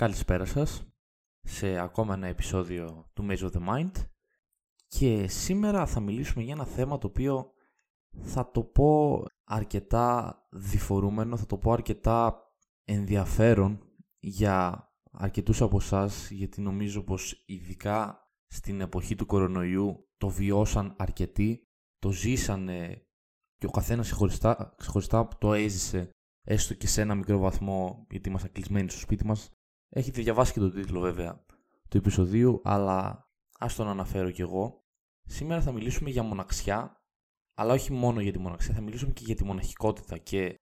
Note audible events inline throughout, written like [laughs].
Καλησπέρα σας σε ακόμα ένα επεισόδιο του Maze of the Mind και σήμερα θα μιλήσουμε για ένα θέμα το οποίο θα το πω αρκετά διφορούμενο, θα το πω αρκετά ενδιαφέρον για αρκετούς από εσάς, γιατί νομίζω πως ειδικά στην εποχή του κορονοϊού το βιώσαν αρκετοί, το ζήσανε και ο καθένας ξεχωριστά, ξεχωριστά το έζησε έστω και σε ένα μικρό βαθμό γιατί ήμασταν κλεισμένοι στο σπίτι μας. Έχετε διαβάσει και τον τίτλο βέβαια του επεισοδίου, αλλά ας τον αναφέρω κι εγώ. Σήμερα θα μιλήσουμε για μοναξιά, αλλά όχι μόνο για τη μοναξιά, θα μιλήσουμε και για τη μοναχικότητα και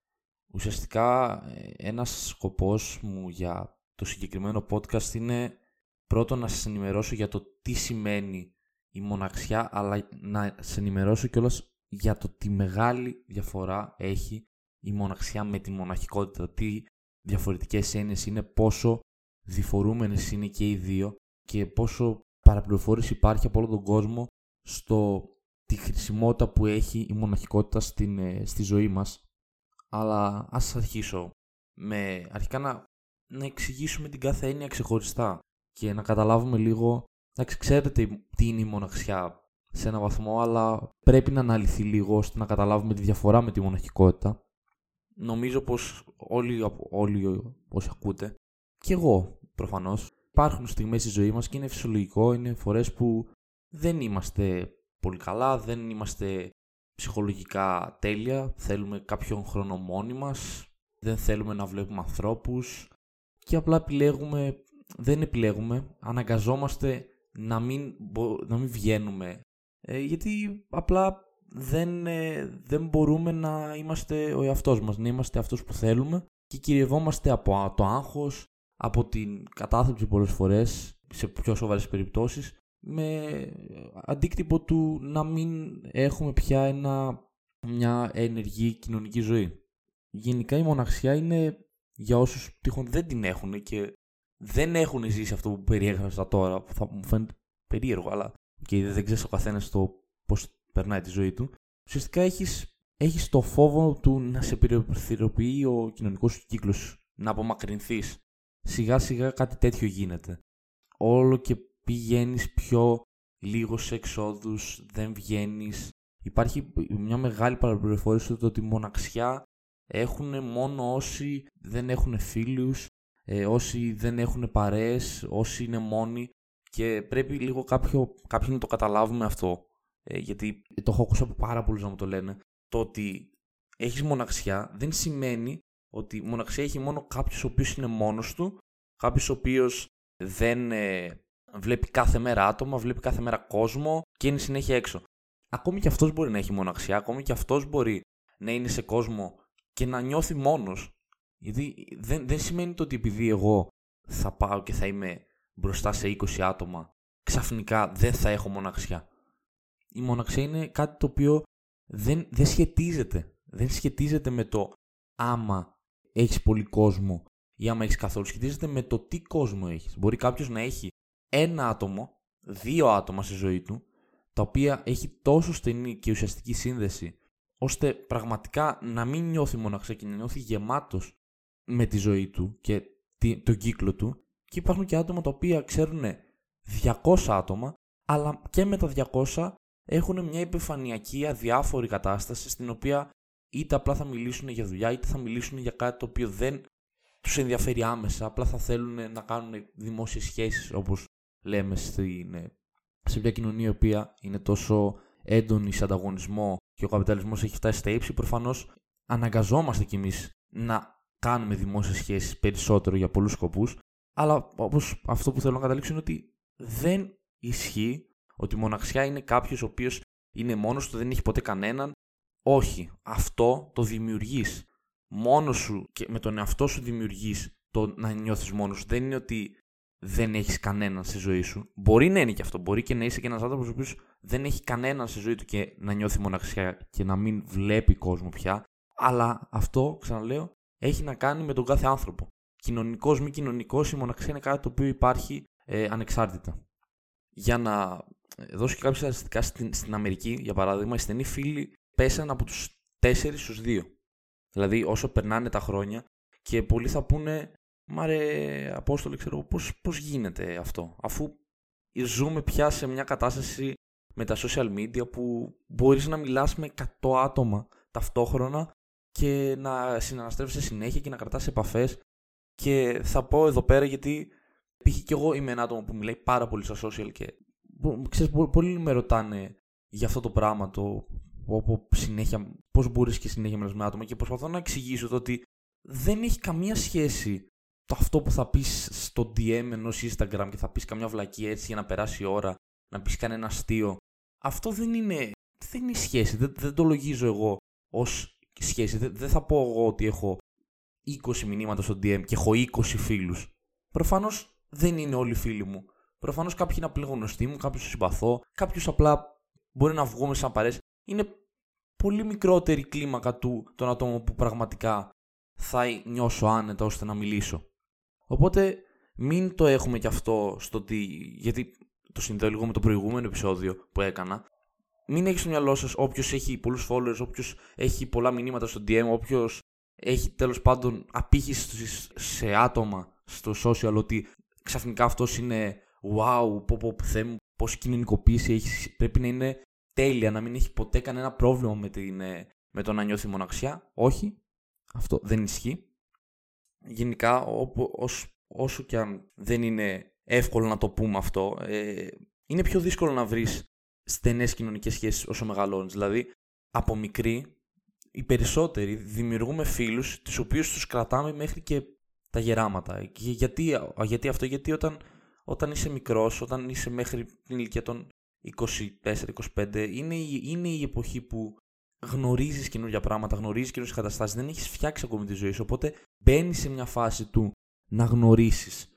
ουσιαστικά ε, ένας σκοπός μου για το συγκεκριμένο podcast είναι πρώτον να σας ενημερώσω για το τι σημαίνει η μοναξιά, αλλά να σας ενημερώσω κιόλας για το τι μεγάλη διαφορά έχει η μοναξιά με τη μοναχικότητα, τι διαφορετικές έννοιες είναι, πόσο διφορούμενες είναι και οι δύο και πόσο παραπληροφόρηση υπάρχει από όλο τον κόσμο στο τη χρησιμότητα που έχει η μοναχικότητα στην, ε, στη ζωή μας. Αλλά ας αρχίσω με αρχικά να, να εξηγήσουμε την κάθε έννοια ξεχωριστά και να καταλάβουμε λίγο, εντάξει ξέρετε τι είναι η μοναξιά σε ένα βαθμό, αλλά πρέπει να αναλυθεί λίγο ώστε να καταλάβουμε τη διαφορά με τη μοναχικότητα. Νομίζω πως όλοι, όλοι όσοι ακούτε, και εγώ προφανώς, υπάρχουν στιγμές στη ζωή μας και είναι φυσιολογικό, είναι φορές που δεν είμαστε πολύ καλά, δεν είμαστε ψυχολογικά τέλεια, θέλουμε κάποιον χρόνο μόνοι μας, δεν θέλουμε να βλέπουμε ανθρώπους και απλά επιλέγουμε, δεν επιλέγουμε, αναγκαζόμαστε να μην, να μην βγαίνουμε. Ε, γιατί απλά δεν, ε, δεν μπορούμε να είμαστε ο εαυτός μας, να είμαστε αυτός που θέλουμε και κυριευόμαστε από το άγχος, από την κατάθλιψη πολλές φορές, σε πιο σοβαρές περιπτώσεις, με αντίκτυπο του να μην έχουμε πια ένα, μια ενεργή κοινωνική ζωή. Γενικά η μοναξιά είναι για όσους τυχόν δεν την έχουν και δεν έχουν ζήσει αυτό που περιέγραψα τώρα, που θα μου φαίνεται περίεργο, αλλά και δεν ξέρεις ο καθένας το πώς περνάει τη ζωή του. Ουσιαστικά έχεις έχεις το φόβο του να σε περιοριοποιεί ο κοινωνικός σου κύκλος, να απομακρυνθείς. Σιγά σιγά κάτι τέτοιο γίνεται. Όλο και πηγαίνεις πιο λίγο σε εξόδους, δεν βγαίνεις. Υπάρχει μια μεγάλη παραπληροφόρηση ότι μοναξιά έχουν μόνο όσοι δεν έχουν φίλους, ε, όσοι δεν έχουν παρέες, όσοι είναι μόνοι και πρέπει λίγο κάποιο, κάποιοι να το καταλάβουμε αυτό. Ε, γιατί το έχω ακούσει από πάρα πολλούς να μου το λένε. Το ότι έχεις μοναξιά δεν σημαίνει ότι μοναξιά έχει μόνο κάποιος ο οποίος είναι μόνος του, κάποιος ο οποίος δεν ε, βλέπει κάθε μέρα άτομα, βλέπει κάθε μέρα κόσμο και είναι συνέχεια έξω. Ακόμη και αυτός μπορεί να έχει μοναξιά, ακόμη και αυτός μπορεί να είναι σε κόσμο και να νιώθει μόνος. Γιατί δεν, δεν σημαίνει το ότι επειδή εγώ θα πάω και θα είμαι μπροστά σε 20 άτομα, ξαφνικά δεν θα έχω μοναξιά. Η μοναξιά είναι κάτι το οποίο δεν, δεν σχετίζεται. Δεν σχετίζεται με το άμα έχεις πολύ κόσμο ή άμα έχεις καθόλου. Σχετίζεται με το τι κόσμο έχεις. Μπορεί κάποιος να έχει ένα άτομο, δύο άτομα στη ζωή του, τα οποία έχει τόσο στενή και ουσιαστική σύνδεση, ώστε πραγματικά να μην νιώθει μοναξιά και να νιώθει γεμάτος με τη ζωή του και τον κύκλο του και υπάρχουν και άτομα τα οποία ξέρουν 200 άτομα, αλλά και με τα 200 έχουν μια επιφανειακή αδιάφορη κατάσταση στην οποία είτε απλά θα μιλήσουν για δουλειά, είτε θα μιλήσουν για κάτι το οποίο δεν τους ενδιαφέρει άμεσα. Απλά θα θέλουν να κάνουν δημόσιες σχέσεις, όπως λέμε στην, σε μια κοινωνία η οποία είναι τόσο έντονη σε ανταγωνισμό και ο καπιταλισμός έχει φτάσει στα ύψη. Προφανώς αναγκαζόμαστε κι εμείς να κάνουμε δημόσιες σχέσεις περισσότερο για πολλούς σκοπούς. Αλλά όπως αυτό που θέλω να καταλήξω είναι ότι δεν ισχύει ότι η μοναξιά είναι κάποιος ο οποίος είναι μόνος του, δεν έχει ποτέ κανέναν. Όχι. Αυτό το δημιουργείς. Μόνος σου και με τον εαυτό σου δημιουργείς το να νιώθεις μόνος σου. Δεν είναι ότι δεν έχεις κανέναν στη ζωή σου. Μπορεί να είναι και αυτό. Μπορεί και να είσαι και ένας άνθρωπος ο οποίος δεν έχει κανέναν στη ζωή του και να νιώθει μοναξιά και να μην βλέπει κόσμο πια. Αλλά αυτό, ξαναλέω, έχει να κάνει με τον κάθε άνθρωπο κοινωνικός, μη κοινωνικός, η μοναξία είναι κάτι το οποίο υπάρχει ε, ανεξάρτητα. Για να ε, δώσω και κάποια στατιστικά στην, στην Αμερική, για παράδειγμα, οι στενοί φίλοι πέσαν από τους 4 στους 2. Δηλαδή, όσο περνάνε τα χρόνια και πολλοί θα πούνε Μα ρε Απόστολε, ξέρω πώς, πώς γίνεται αυτό. Αφού ζούμε πια σε μια κατάσταση με τα social media που μπορείς να μιλάς με 100 άτομα ταυτόχρονα και να συναναστρέφεσαι συνέχεια και να κρατάς επαφές και θα πω εδώ πέρα γιατί π.χ. και εγώ είμαι ένα άτομο που μιλάει πάρα πολύ στα social και ξέρεις, πολλοί με ρωτάνε για αυτό το πράγμα το όπου συνέχεια, πώς μπορείς και συνέχεια μιλάς με άτομα και προσπαθώ να εξηγήσω το ότι δεν έχει καμία σχέση το αυτό που θα πεις στο DM ενός Instagram και θα πεις καμιά βλακή έτσι για να περάσει η ώρα, να πεις κανένα αστείο. Αυτό δεν είναι, δεν είναι σχέση, δεν, δεν το λογίζω εγώ ως σχέση. Δεν, δεν θα πω εγώ ότι έχω 20 μηνύματα στο DM και έχω 20 φίλους. Προφανώς δεν είναι όλοι οι φίλοι μου. Προφανώς κάποιοι είναι απλά γνωστοί μου, κάποιους συμπαθώ, κάποιους απλά μπορεί να βγούμε σαν παρέσει. Είναι πολύ μικρότερη κλίμακα του τον ατόμο που πραγματικά θα νιώσω άνετα ώστε να μιλήσω. Οπότε μην το έχουμε κι αυτό στο ότι. Γιατί το συνδέω λίγο με το προηγούμενο επεισόδιο που έκανα. Μην έχεις στο μυαλό σας όποιος έχει πολλούς followers, όποιος έχει πολλά μηνύματα στο DM, όποιος έχει τέλος πάντων απήχηση σε άτομα στο social ότι ξαφνικά αυτός είναι wow, πω πω θέ μου, πόση κοινωνικοποίηση έχεις, πρέπει να είναι τέλεια, να μην έχει ποτέ κανένα πρόβλημα με, την, ε, με το να νιώθει μοναξιά. Όχι, αυτό δεν ισχύει γενικά ως, όσο και αν δεν είναι εύκολο να το πούμε αυτό, ε, είναι πιο δύσκολο να βρεις στενές κοινωνικές σχέσεις όσο μεγαλώνεις. Δηλαδή, από μικρή, οι περισσότεροι δημιουργούμε φίλους, τους οποίους τους κρατάμε μέχρι και τα γεράματα. Και γιατί, γιατί αυτό, γιατί όταν, όταν είσαι μικρός, όταν είσαι μέχρι την ηλικία των 24-25, είναι, είναι η εποχή που γνωρίζεις καινούργια πράγματα, γνωρίζεις καινούργιες καταστάσεις, δεν έχεις φτιάξει ακόμη τη ζωή σου. Οπότε μπαίνεις σε μια φάση του να γνωρίσεις.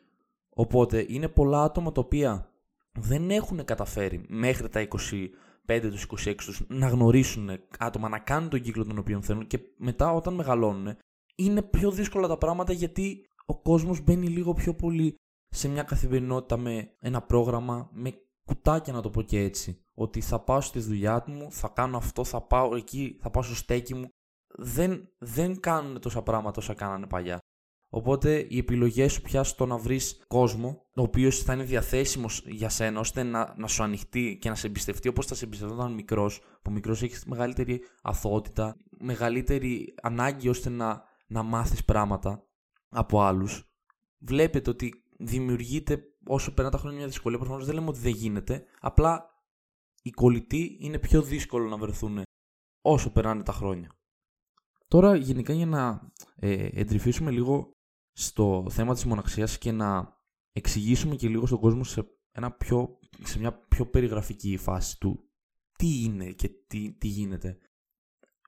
Οπότε είναι πολλά άτομα τα οποία δεν έχουν καταφέρει μέχρι τα 25 τους 26 τους να γνωρίσουν άτομα, να κάνουν τον κύκλο τον οποίο θέλουν και μετά όταν μεγαλώνουν είναι πιο δύσκολα τα πράγματα γιατί ο κόσμος μπαίνει λίγο πιο πολύ σε μια καθημερινότητα με ένα πρόγραμμα, με κουτάκια να το πω και έτσι. Ότι θα πάω στη δουλειά μου, θα κάνω αυτό, θα πάω εκεί, θα πάω στο στέκι μου. Δεν, δεν κάνουν τόσα πράγματα όσα κάνανε παλιά. Οπότε οι επιλογές σου πια στο να βρεις κόσμο, ο οποίος θα είναι διαθέσιμος για σένα, ώστε να, να σου ανοιχτεί και να σε εμπιστευτεί όπως θα σε εμπιστευόταν μικρός, που μικρός έχεις μεγαλύτερη αθωότητα, μεγαλύτερη ανάγκη ώστε να, να μάθεις πράγματα από άλλους. Βλέπετε ότι δημιουργείται όσο περνά τα χρόνια μια δυσκολία. Προφανώς δεν λέμε ότι δεν γίνεται. Απλά οι κολλητοί είναι πιο δύσκολο να βρεθούν όσο περνάνε τα χρόνια. Τώρα γενικά για να ε, εντρυφήσουμε λίγο στο θέμα της μοναξίας και να εξηγήσουμε και λίγο στον κόσμο σε, ένα πιο, σε μια πιο περιγραφική φάση του τι είναι και τι, τι γίνεται.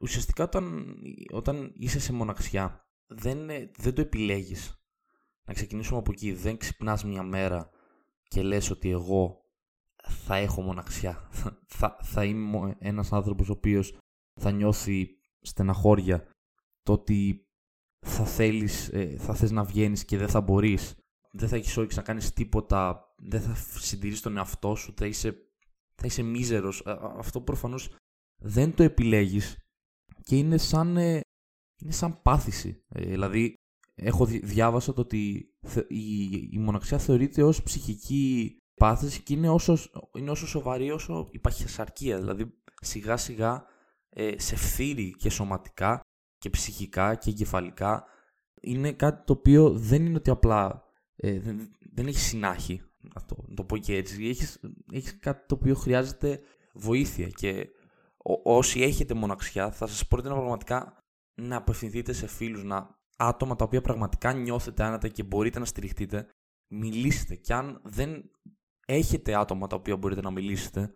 Ουσιαστικά όταν, όταν είσαι σε μοναξιά δεν, δεν το επιλέγεις να ξεκινήσουμε από εκεί. Δεν ξυπνάς μια μέρα και λες ότι εγώ θα έχω μοναξιά. [laughs] θα, θα είμαι ένας άνθρωπος ο οποίος θα νιώθει στεναχώρια το ότι θα θέλεις, ε, θα θες να βγαίνεις και δεν θα μπορείς. Δεν θα έχεις όρεξη να κάνεις τίποτα, δεν θα συντηρείς τον εαυτό σου, θα είσαι, θα είσαι μίζερος. Αυτό προφανώς δεν το επιλέγεις και είναι σαν, ε, είναι σαν πάθηση. Ε, δηλαδή έχω διάβασα το ότι η, η μοναξιά θεωρείται ως ψυχική πάθηση και είναι όσο, είναι όσο σοβαρή όσο η παχυσαρκία. Δηλαδή σιγά σιγά ε, σε φθείρει και σωματικά και ψυχικά και εγκεφαλικά. Είναι κάτι το οποίο δεν είναι ότι απλά ε, δεν, δεν έχει συνάχη, να το, το πω και έτσι. Έχεις, έχεις κάτι το οποίο χρειάζεται βοήθεια και όσοι έχετε μοναξιά θα σας πρότεινα πραγματικά να απευθυνθείτε σε φίλους, να άτομα τα οποία πραγματικά νιώθετε άνετα και μπορείτε να στηριχτείτε, μιλήστε. Και αν δεν έχετε άτομα τα οποία μπορείτε να μιλήσετε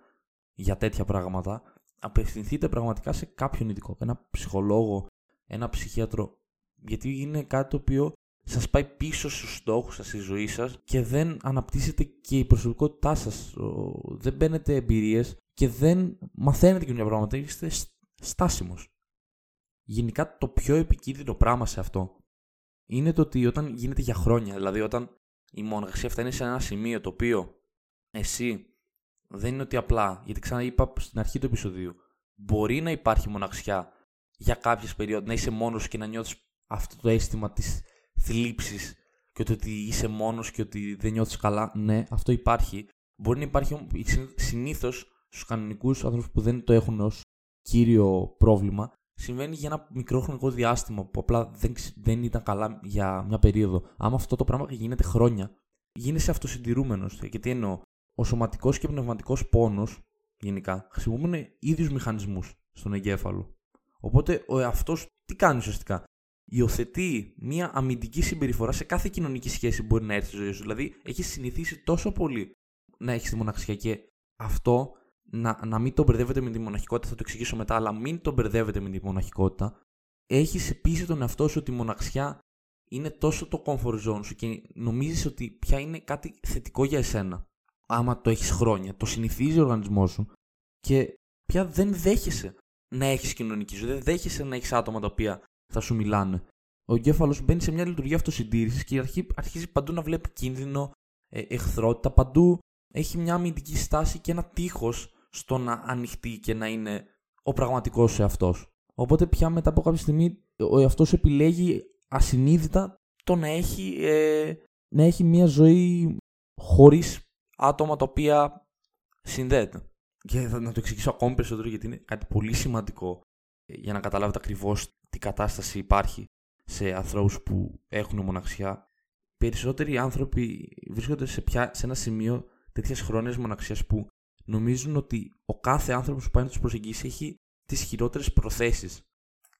για τέτοια πράγματα, απευθυνθείτε πραγματικά σε κάποιον ειδικό, ένα ψυχολόγο, ένα ψυχίατρο, γιατί είναι κάτι το οποίο σας πάει πίσω στους στόχους σας στη ζωή σας και δεν αναπτύσσετε και η προσωπικότητά σας. Δεν μπαίνετε εμπειρίες και δεν μαθαίνετε καινούργια πράγματα, είστε στάσιμος. Γενικά το πιο επικίνδυνο πράγμα σε αυτό είναι το ότι όταν γίνεται για χρόνια, δηλαδή όταν η μοναξία φτάνει σε ένα σημείο το οποίο εσύ δεν είναι ότι απλά, γιατί ξαναείπα στην αρχή του επεισοδίου, μπορεί να υπάρχει μοναξιά για κάποιες περιόδους, να είσαι μόνος και να νιώθεις αυτό το αίσθημα της θλίψης και ότι είσαι μόνος και ότι δεν νιώθεις καλά. Ναι, αυτό υπάρχει. Μπορεί να υπάρχει συνήθως στους κανονικούς άνθρωπου που δεν το έχουν ως κύριο πρόβλημα. Συμβαίνει για ένα μικρό χρονικό διάστημα που απλά δεν, δεν ήταν καλά για μια περίοδο. Άμα αυτό το πράγμα γίνεται χρόνια, γίνεσαι αυτοσυντηρούμενος. Και τι εννοώ, ο σωματικός και πνευματικός πόνος, γενικά, χρησιμοποιούν ίδιους μηχανισμούς στον εγκέφαλο. Οπότε ο εαυτός τι κάνει ουσιαστικά; Υιοθετεί μια αμυντική συμπεριφορά σε κάθε κοινωνική σχέση που μπορεί να έρθει στη ζωή σου. Δηλαδή, έχεις συνηθίσει τόσο πολύ να έχεις τη μοναξιά και αυτό να, να μην το μπερδεύετε με τη μοναχικότητα, θα το εξηγήσω μετά, αλλά μην το μπερδεύετε με τη μοναχικότητα. Έχεις πείσει τον εαυτό σου ότι η μοναξιά είναι τόσο το comfort zone σου και νομίζεις ότι πια είναι κάτι θετικό για εσένα. Άμα το έχεις χρόνια, το συνηθίζει ο οργανισμός σου και πια δεν δέχεσαι να έχεις κοινωνική ζωή, δεν δέχεσαι να έχεις άτομα τα οποία θα σου μιλάνε. Ο εγκέφαλος μπαίνει σε μια λειτουργία αυτοσυντήρησης και αρχίζει παντού να βλέπει κίνδυνο, ε, εχθρότητα, παντού έχει μια αμυντική στάση και ένα τείχος στο να ανοιχτεί και να είναι ο πραγματικός σου εαυτός. Οπότε πια μετά από κάποια στιγμή ο εαυτός επιλέγει ασυνείδητα το να έχει, ε, να έχει μια ζωή χωρίς άτομα τα οποία συνδέεται. Και θα να το εξηγήσω ακόμη περισσότερο γιατί είναι κάτι πολύ σημαντικό ε, για να καταλάβετε ακριβώς τι κατάσταση υπάρχει σε ανθρώπους που έχουν μοναξιά. Περισσότεροι άνθρωποι βρίσκονται σε, πια, σε ένα σημείο τέτοιας χρόνιας μοναξιάς που νομίζουν ότι ο κάθε άνθρωπος που πάει να τους προσεγγίσει έχει τις χειρότερες προθέσεις.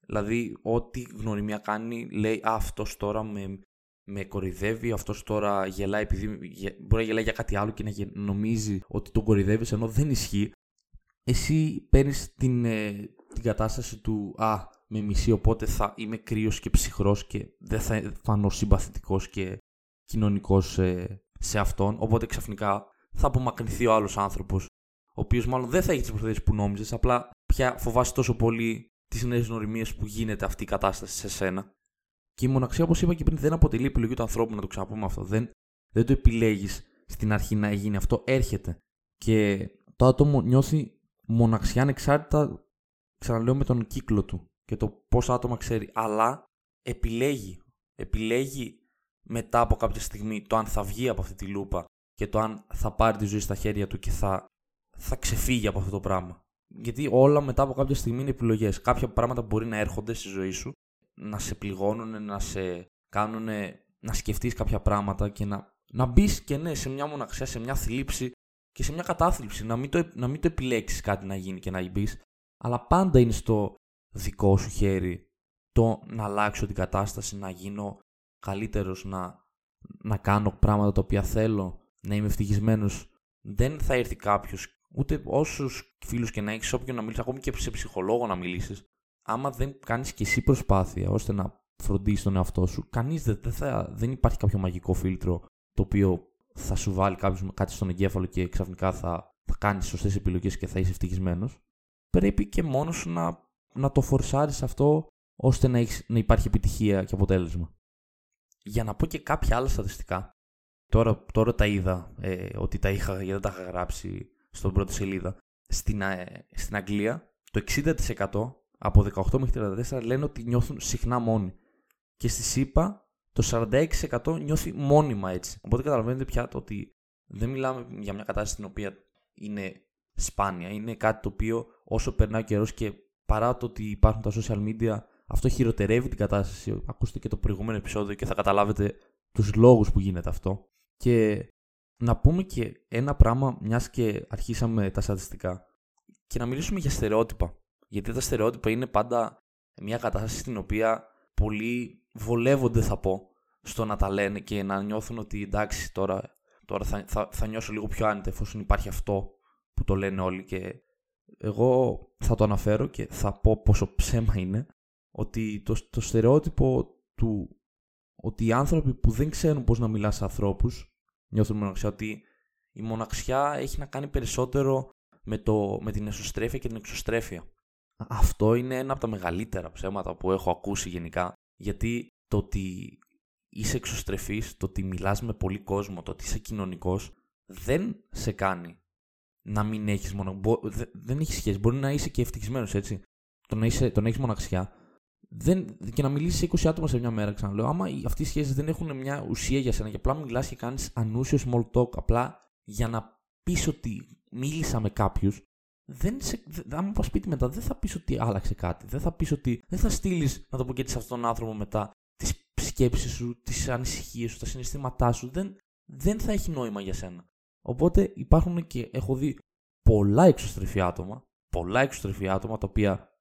Δηλαδή, ό,τι γνωριμία κάνει, λέει Α, αυτός τώρα με, με κορυδεύει, αυτός τώρα γελάει επειδή μπορεί να γελάει για κάτι άλλο και να νομίζει ότι τον κορυδεύει ενώ δεν ισχύει. Εσύ παίρνεις την, ε, την κατάσταση του Α, με μισή, οπότε θα είμαι κρύος και ψυχρός και δεν θα φανώ συμπαθητικός και κοινωνικός σε, σε αυτόν. Οπότε ξαφνικά θα απομακρυνθεί ο άλλος άνθρωπος, ο οποίος μάλλον δεν θα έχει τις προθέσεις που νόμιζες, απλά πια φοβάσαι τόσο πολύ τις νέες νοημίε που γίνεται αυτή η κατάσταση σε σένα. Και η μοναξία, όπως είπα και πριν, δεν αποτελεί επιλογή του ανθρώπου, να το ξαναπούμε αυτό. Δεν, δεν το επιλέγεις στην αρχή να γίνει αυτό. Έρχεται. Και το άτομο νιώθει μοναξιά ανεξάρτητα, ξαναλέω, με τον κύκλο του και το πόσα άτομα ξέρει. Αλλά επιλέγει. Επιλέγει μετά από κάποια στιγμή το αν θα βγει από αυτή τη λούπα και το αν θα πάρει τη ζωή στα χέρια του και θα, θα ξεφύγει από αυτό το πράγμα. Γιατί όλα μετά από κάποια στιγμή είναι επιλογές. Κάποια πράγματα μπορεί να έρχονται στη ζωή σου, να σε πληγώνουν, να σε κάνουν να σκεφτείς κάποια πράγματα και να, να μπεις και ναι σε μια μοναξιά, σε μια θλίψη και σε μια κατάθλιψη. Να μην το, να μην το επιλέξεις κάτι να γίνει και να μπεις, αλλά πάντα είναι στο δικό σου χέρι το να αλλάξω την κατάσταση, να γίνω καλύτερος, να, να κάνω πράγματα τα οποία θέλω, να είμαι ευτυχισμένος. Δεν θα έρθει κάποιος ούτε όσους φίλους και να έχεις, όποιον να μιλήσεις, ακόμη και σε ψυχολόγο να μιλήσεις, άμα δεν κάνεις και εσύ προσπάθεια ώστε να φροντίσεις τον εαυτό σου, κανείς δεν, δεν, δεν υπάρχει κάποιο μαγικό φίλτρο το οποίο θα σου βάλει κάποιος κάτι στον εγκέφαλο και ξαφνικά θα, θα κάνεις σωστές επιλογές και θα είσαι ευτυχισμένος. Πρέπει και μόνος σου να, να το φορσάρεις αυτό ώστε να, έχεις, να υπάρχει επιτυχία και αποτέλεσμα. Για να πω και κάποια άλλα στατιστικά. Τώρα, τώρα τα είδα ε, ότι τα είχα γιατί δεν τα είχα γράψει στον πρώτη σελίδα. Στην, ε, στην Αγγλία το 60% από 18 μέχρι 34 λένε ότι νιώθουν συχνά μόνοι. Και στη ΣΥΠΑ το 46% νιώθει μόνιμα έτσι. Οπότε καταλαβαίνετε πια το ότι δεν μιλάμε για μια κατάσταση στην οποία είναι σπάνια. Είναι κάτι το οποίο όσο περνάει ο καιρός και παρά το ότι υπάρχουν τα social media, αυτό χειροτερεύει την κατάσταση. Ακούστε και το προηγούμενο επεισόδιο και θα καταλάβετε τους λόγους που γίνεται αυτό. Και να πούμε και ένα πράγμα, μιας και αρχίσαμε τα στατιστικά, και να μιλήσουμε για στερεότυπα. Γιατί τα στερεότυπα είναι πάντα μια κατάσταση στην οποία πολλοί βολεύονται, θα πω, στο να τα λένε και να νιώθουν ότι εντάξει, τώρα, τώρα θα, θα, θα νιώσω λίγο πιο άνετα εφόσον υπάρχει αυτό που το λένε όλοι. Και εγώ θα το αναφέρω και θα πω πόσο ψέμα είναι ότι το, το στερεότυπο του ότι οι άνθρωποι που δεν ξέρουν πώς να μιλά σε ανθρώπους νιώθουν μοναξιά ότι η μοναξιά έχει να κάνει περισσότερο με, το, με την εσωστρέφεια και την εξωστρέφεια. Αυτό είναι ένα από τα μεγαλύτερα ψέματα που έχω ακούσει γενικά. Γιατί το ότι είσαι εξωστρεφής, το ότι μιλάς με πολύ κόσμο, το ότι είσαι κοινωνικός, δεν σε κάνει να μην έχεις μόνο... δεν έχεις σχέση. Μπορεί να είσαι και ευτυχισμένος, έτσι. Το να, είσαι, το να έχεις μοναξιά δεν, και να μιλήσει σε 20 άτομα σε μια μέρα, ξαναλέω. Άμα αυτέ οι σχέσεις δεν έχουν μια ουσία για σένα και απλά μιλάς και κάνεις ανούσιο small talk, απλά για να πεις ότι μίλησα με κάποιους, δεν σε, άμα πας σπίτι μετά, δεν θα πεις ότι άλλαξε κάτι. Δεν θα πεις ότι. Δεν θα στείλεις, να το πω και σε αυτόν τον άνθρωπο μετά, τις σκέψεις σου, τις ανησυχίες σου, τα συναισθήματά σου. Δεν, δεν θα έχει νόημα για σένα. Οπότε υπάρχουν και έχω δει πολλά εξωστρεφή άτομα, πολλά εξωστρεφή άτομα τα οποία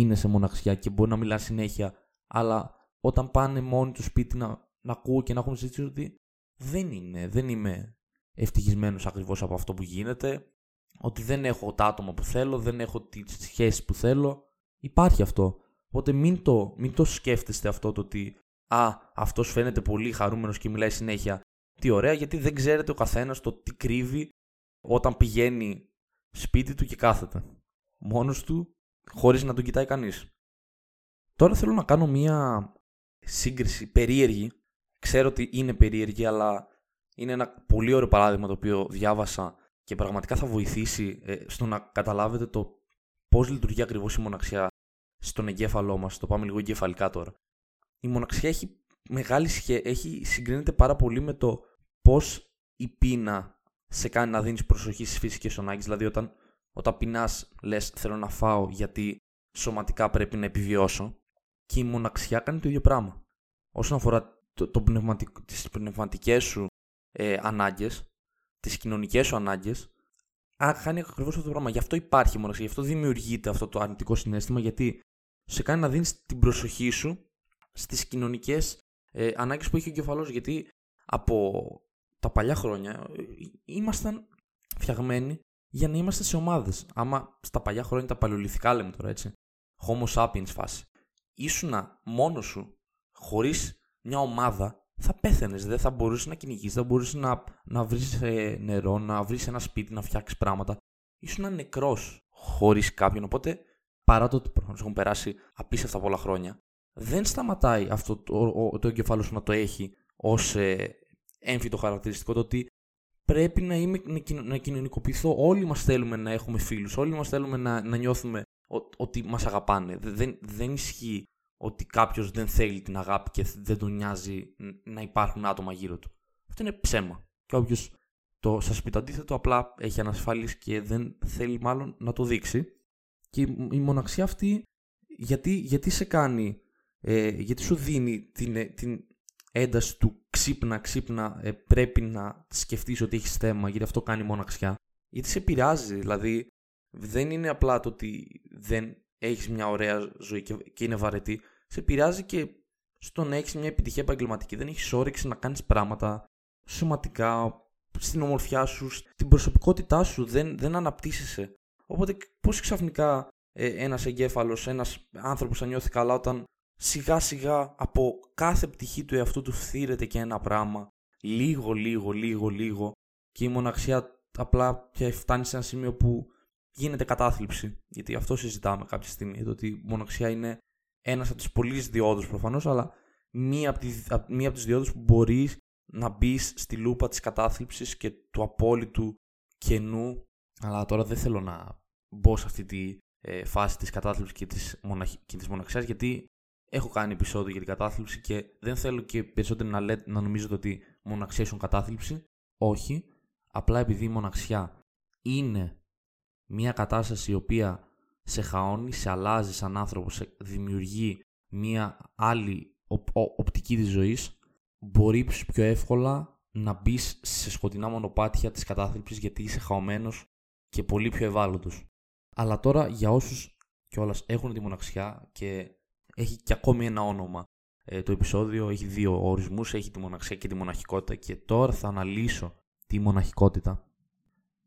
είναι σε μοναξιά και μπορεί να μιλά συνέχεια, αλλά όταν πάνε μόνοι τους σπίτι να, να ακούω και να έχουν συζήτηση ότι δεν είναι, δεν είμαι ευτυχισμένος ακριβώς από αυτό που γίνεται, ότι δεν έχω τα άτομα που θέλω, δεν έχω τις σχέσεις που θέλω. Υπάρχει αυτό. Οπότε μην το, μην το σκέφτεστε αυτό το ότι Α, αυτός φαίνεται πολύ χαρούμενος και μιλάει συνέχεια. Τι ωραία, γιατί δεν ξέρετε ο καθένας το τι κρύβει όταν πηγαίνει σπίτι του και κάθεται. Μόνος του, χωρίς να τον κοιτάει κανείς. Τώρα θέλω να κάνω μία σύγκριση περίεργη. Ξέρω ότι είναι περίεργη, αλλά είναι ένα πολύ ωραίο παράδειγμα το οποίο διάβασα και πραγματικά θα βοηθήσει ε, στο να καταλάβετε το πώς λειτουργεί ακριβώς η μοναξιά στον εγκέφαλό μας. Το πάμε λίγο εγκεφαλικά τώρα. Η μοναξιά έχει μεγάλη σχέση, έχει, συγκρίνεται πάρα πολύ με το πώς η πείνα σε κάνει να δίνεις προσοχή στις φυσικές ανάγκες. Δηλαδή, όταν, όταν πεινάς, λες: Θέλω να φάω γιατί σωματικά πρέπει να επιβιώσω. Και η μοναξιά κάνει το ίδιο πράγμα. Όσον αφορά το, το πνευματικ, τις πνευματικές σου ε, ανάγκες, τις κοινωνικές σου ανάγκες, α, κάνει ακριβώς αυτό το πράγμα. Γι' αυτό υπάρχει μοναξιά, γι' αυτό δημιουργείται αυτό το αρνητικό συνέστημα, γιατί σε κάνει να δίνεις την προσοχή σου στις κοινωνικές ε, ανάγκες που έχει ο κεφαλός, γιατί από τα παλιά χρόνια ε, ήμασταν φτιαγμένοι για να είμαστε σε ομάδες. Άμα στα παλιά χρόνια τα παλαιολιθικά λέμε τώρα έτσι, homo sapiens φάση, ήσουνα μόνος σου, χωρίς μια ομάδα, θα πέθαινες. Δεν θα μπορούσες να κυνηγήσει, δεν θα μπορούσες να, να βρεις ε, νερό, να βρεις ένα σπίτι, να φτιάξεις πράγματα. Ήσουν νεκρός χωρίς κάποιον. Οπότε, παρά το ότι προφανώς έχουν περάσει απίστευτα πολλά χρόνια, δεν σταματάει αυτό το, το, το εγκεφάλαιο σου να το έχει ως ε, έμφυτο χαρακτηριστικό. Το ότι πρέπει να, είμαι, να, να κοινωνικοποιηθώ. Όλοι μας θέλουμε να έχουμε φίλους, όλοι μας θέλουμε να, να νιώθουμε ότι μας αγαπάνε. Δεν, δεν ισχύει ότι κάποιος δεν θέλει την αγάπη και δεν τον νοιάζει να υπάρχουν άτομα γύρω του. Αυτό είναι ψέμα. Και όποιος το σας πει το αντίθετο, απλά έχει ανασφάλειες και δεν θέλει μάλλον να το δείξει. Και η μοναξιά αυτή, γιατί, γιατί σε κάνει, ε, γιατί σου δίνει την, ε, την ένταση του ξύπνα, ξύπνα, ε, πρέπει να σκεφτείς ότι έχεις θέμα, γιατί αυτό κάνει μοναξιά. Γιατί σε πειράζει, δηλαδή δεν είναι απλά το ότι δεν έχεις μια ωραία ζωή και, είναι βαρετή, σε επηρεάζει και στο να έχεις μια επιτυχία επαγγελματική. Δεν έχεις όρεξη να κάνεις πράγματα σωματικά, στην ομορφιά σου, στην προσωπικότητά σου. Δεν, δεν αναπτύσσεσαι. Οπότε, πώς ξαφνικά ε, ένας εγκέφαλος, ένας άνθρωπος θα νιώθει καλά όταν σιγά σιγά από κάθε πτυχή του εαυτού του φθήρεται και ένα πράγμα. Λίγο, λίγο, λίγο, λίγο. Και η μοναξιά απλά και φτάνει σε ένα σημείο που γίνεται κατάθλιψη. Γιατί αυτό συζητάμε κάποια στιγμή. Το ότι η μοναξιά είναι ένας από τι πολλέ διόδους προφανώς, αλλά μία από, τις, μία από τις διόδους που μπορείς να μπεις στη λούπα της κατάθλιψης και του απόλυτου κενού. Αλλά τώρα δεν θέλω να μπω σε αυτή τη ε, φάση της κατάθλιψης και της, μοναχ... και της μοναξιάς γιατί έχω κάνει επεισόδιο για την κατάθλιψη και δεν θέλω και περισσότερο να, λέτε, να νομίζετε ότι μοναξιά ήσουν κατάθλιψη. Όχι. Απλά επειδή η μοναξιά είναι μια κατάσταση η οποία σε χαώνει, σε αλλάζει σαν άνθρωπο, σε δημιουργεί μια άλλη οπτική της ζωής, μπορεί πιο εύκολα να μπεις σε σκοτεινά μονοπάτια της κατάθλιψης γιατί είσαι χαωμένος και πολύ πιο ευάλωτος. Αλλά τώρα για όσους κιόλας έχουν τη μοναξιά και έχει και ακόμη ένα όνομα ε, το επεισόδιο, έχει δύο ορισμούς, έχει τη μοναξιά και τη μοναχικότητα και τώρα θα αναλύσω τη μοναχικότητα.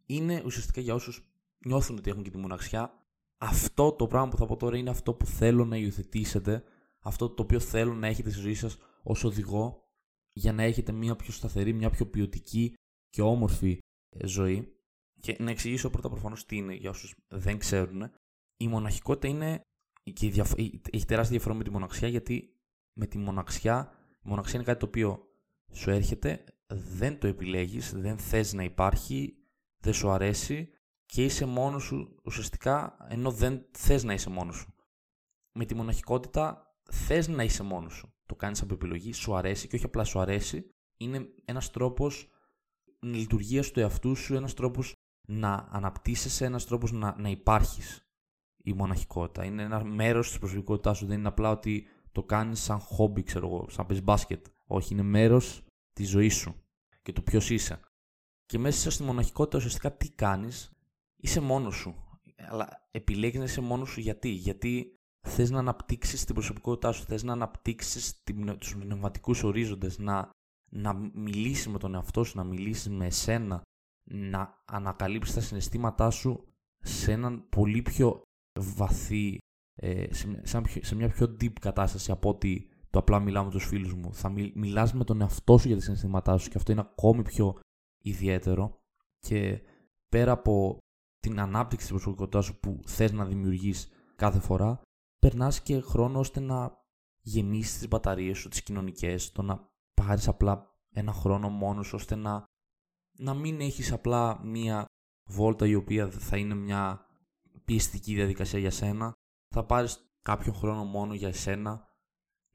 Είναι ουσιαστικά για όσους νιώθουν ότι έχουν και τη μοναξιά, αυτό το πράγμα που θα πω τώρα είναι αυτό που θέλω να υιοθετήσετε, αυτό το οποίο θέλω να έχετε στη ζωή σας ως οδηγό για να έχετε μια πιο σταθερή, μια πιο ποιοτική και όμορφη ε, ζωή. Και να εξηγήσω πρώτα προφανώς τι είναι για όσους δεν ξέρουν. Η μοναχικότητα είναι. Και έχει τεράστια διαφορά με τη μοναξιά γιατί με τη μοναξιά, η μοναξιά είναι κάτι το οποίο σου έρχεται, δεν το επιλέγεις, δεν θες να υπάρχει, δεν σου αρέσει και είσαι μόνος σου ουσιαστικά ενώ δεν θες να είσαι μόνος σου. Με τη μοναχικότητα θες να είσαι μόνος σου. Το κάνεις από επιλογή, σου αρέσει και όχι απλά σου αρέσει. Είναι ένας τρόπος λειτουργίας του εαυτού σου, ένας τρόπος να αναπτύσσεσαι, ένας τρόπος να, να υπάρχεις η μοναχικότητα. Είναι ένα μέρος της προσωπικότητάς σου. Δεν είναι απλά ότι το κάνεις σαν χόμπι, ξέρω εγώ, σαν παίζεις μπάσκετ. Όχι, είναι μέρος της ζωής σου και του ποιος είσαι. Και μέσα στη μοναχικότητα ουσιαστικά τι κάνεις, είσαι μόνος σου. Αλλά επιλέγεις να είσαι μόνος σου γιατί; Γιατί θες να αναπτύξεις την προσωπικότητά σου, θες να αναπτύξεις τους πνευματικούς ορίζοντες, να, να μιλήσεις με τον εαυτό σου, να μιλήσεις με εσένα, να ανακαλύψεις τα συναισθήματά σου σε έναν πολύ πιο βαθύ, ε, σε, σε μια πιο deep κατάσταση από ότι το απλά μιλάω με τους φίλους μου. Θα μι, μιλάς με τον εαυτό σου για τα συναισθήματά σου και αυτό είναι ακόμη πιο ιδιαίτερο και πέρα από την ανάπτυξη της προσωπικότητάς σου που θες να δημιουργείς κάθε φορά, περνάς και χρόνο ώστε να γεμίσεις τις μπαταρίες σου, τις κοινωνικές, το να πάρεις απλά ένα χρόνο μόνος ώστε να, να μην έχεις απλά μία βόλτα η οποία θα είναι μια πιεστική διαδικασία για σένα. Θα πάρεις κάποιο χρόνο μόνο για εσένα,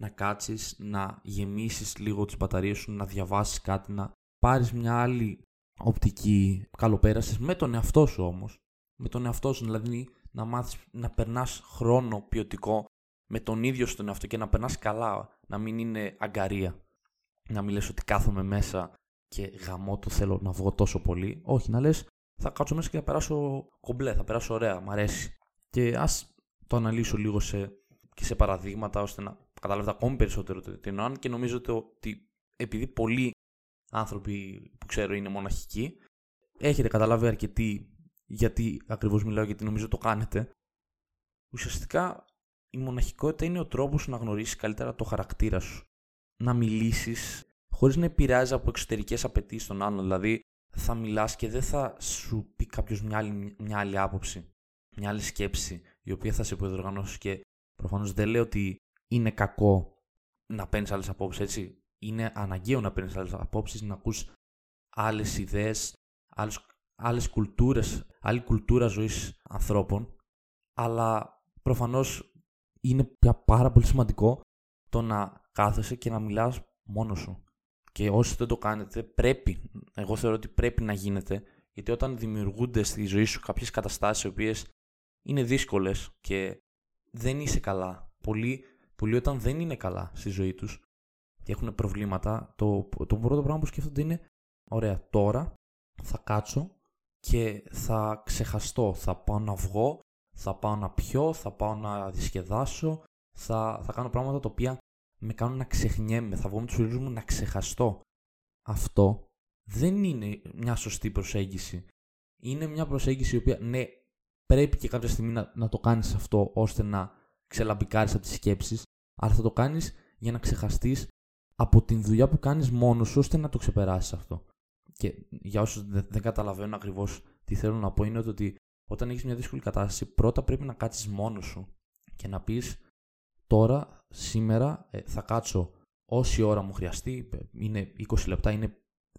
να κάτσεις, να γεμίσεις λίγο τις μπαταρίες σου, να διαβάσεις κάτι, να πάρεις μια άλλη οπτική καλοπέρασης με τον εαυτό σου όμως. Με τον εαυτό σου, δηλαδή να μάθεις να περνάς χρόνο ποιοτικό με τον ίδιο στον εαυτό και να περνάς καλά, να μην είναι αγκαρία. Να μην λες ότι κάθομαι μέσα και γαμώ το θέλω να βγω τόσο πολύ. Όχι, να λες θα κάτσω μέσα και θα περάσω κομπλέ, θα περάσω ωραία, μ' αρέσει. Και ας το αναλύσω λίγο σε, και σε παραδείγματα ώστε να καταλάβετε ακόμη περισσότερο τι εννοώ και νομίζω ότι επειδή πολλοί άνθρωποι που ξέρω είναι μοναχικοί, έχετε καταλάβει αρκετοί γιατί ακριβώς μιλάω, γιατί νομίζω το κάνετε. Ουσιαστικά η μοναχικότητα είναι ο τρόπος να γνωρίσεις καλύτερα το χαρακτήρα σου. Να μιλήσεις χωρίς να επηρεάζει από εξωτερικές απαιτήσεις των άλλων. Δηλαδή, θα μιλάς και δεν θα σου πει κάποιος μια άλλη, μια άλλη άποψη, μια άλλη σκέψη, η οποία θα σε υποδιοργανώσει και προφανώς δεν λέω ότι είναι κακό να παίρνεις άλλες απόψεις, έτσι. Είναι αναγκαίο να παίρνεις άλλες απόψεις, να ακούς άλλες ιδέες, άλλες, άλλες κουλτούρες, άλλη κουλτούρα ζωής ανθρώπων, αλλά προφανώς είναι πια πάρα πολύ σημαντικό το να κάθεσαι και να μιλάς μόνος σου. Και όσοι δεν το κάνετε, πρέπει, εγώ θεωρώ ότι πρέπει να γίνεται, γιατί όταν δημιουργούνται στη ζωή σου κάποιες καταστάσεις οι οποίες είναι δύσκολες και δεν είσαι καλά, πολλοί, πολλοί όταν δεν είναι καλά στη ζωή τους και έχουν προβλήματα, το, το πρώτο πράγμα που σκέφτονται είναι, ωραία, τώρα θα κάτσω και θα ξεχαστώ, θα πάω να βγω, θα πάω να πιω, θα πάω να δισκεδάσω, θα, θα κάνω πράγματα τα οποία με κάνουν να ξεχνιέμαι, θα βγω με τους φίλους μου να ξεχαστώ. Αυτό δεν είναι μια σωστή προσέγγιση. Είναι μια προσέγγιση η οποία, ναι, πρέπει και κάποια στιγμή να, να το κάνεις αυτό ώστε να ξελαμπικάρεις από τις σκέψεις, αλλά θα το κάνεις για να ξεχαστείς από την δουλειά που κάνεις μόνος σου ώστε να το ξεπεράσεις αυτό. Και για όσους δεν, δεν καταλαβαίνουν ακριβώς τι θέλω να πω είναι ότι όταν έχεις μια δύσκολη κατάσταση πρώτα πρέπει να κάτσεις μόνος σου και να πεις τώρα, σήμερα, ε, θα κάτσω όση ώρα μου χρειαστεί. Είναι 20 λεπτά, είναι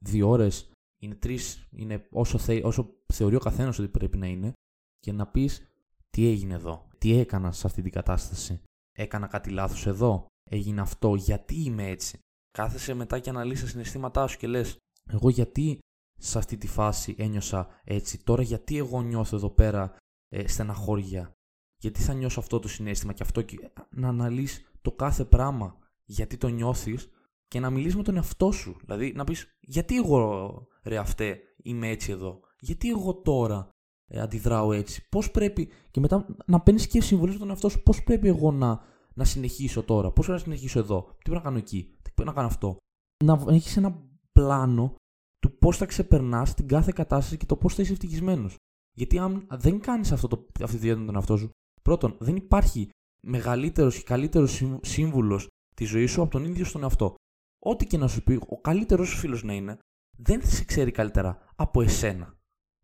2 ώρες, είναι 3, είναι όσο, θε, όσο θεωρεί ο καθένας ότι πρέπει να είναι. Και να πεις τι έγινε εδώ, τι έκανα σε αυτή την κατάσταση. Έκανα κάτι λάθος εδώ, έγινε αυτό, γιατί είμαι έτσι. Κάθεσαι μετά και αναλύσεις τα συναισθήματά σου και λες, εγώ γιατί σε αυτή τη φάση ένιωσα έτσι, τώρα γιατί εγώ νιώθω εδώ πέρα ε, στεναχώρια, γιατί θα νιώσω αυτό το συνέστημα και αυτό και να αναλύεις το κάθε πράγμα γιατί το νιώθεις και να μιλήσεις με τον εαυτό σου. Δηλαδή να πεις γιατί εγώ ρε αυτέ είμαι έτσι εδώ, γιατί εγώ τώρα ε, αντιδράω έτσι, πώς πρέπει και μετά να παίρνεις και συμβουλές με τον εαυτό σου, πώς πρέπει εγώ να, να συνεχίσω τώρα, πώς πρέπει να συνεχίσω εδώ, τι πρέπει να κάνω εκεί, τι πρέπει να κάνω αυτό; Να έχεις ένα πλάνο του πώς θα ξεπερνάς την κάθε κατάσταση και το πώς θα είσαι ευτυχισμένος. Γιατί αν δεν κάνεις αυτή τη διέτα με τον εαυτό σου, Πρώτον, δεν υπάρχει μεγαλύτερος και καλύτερος σύμβουλος της ζωής σου από τον ίδιο στον εαυτό. Ό,τι και να σου πει, ο καλύτερος σου φίλος να είναι, δεν σε ξέρει καλύτερα από εσένα.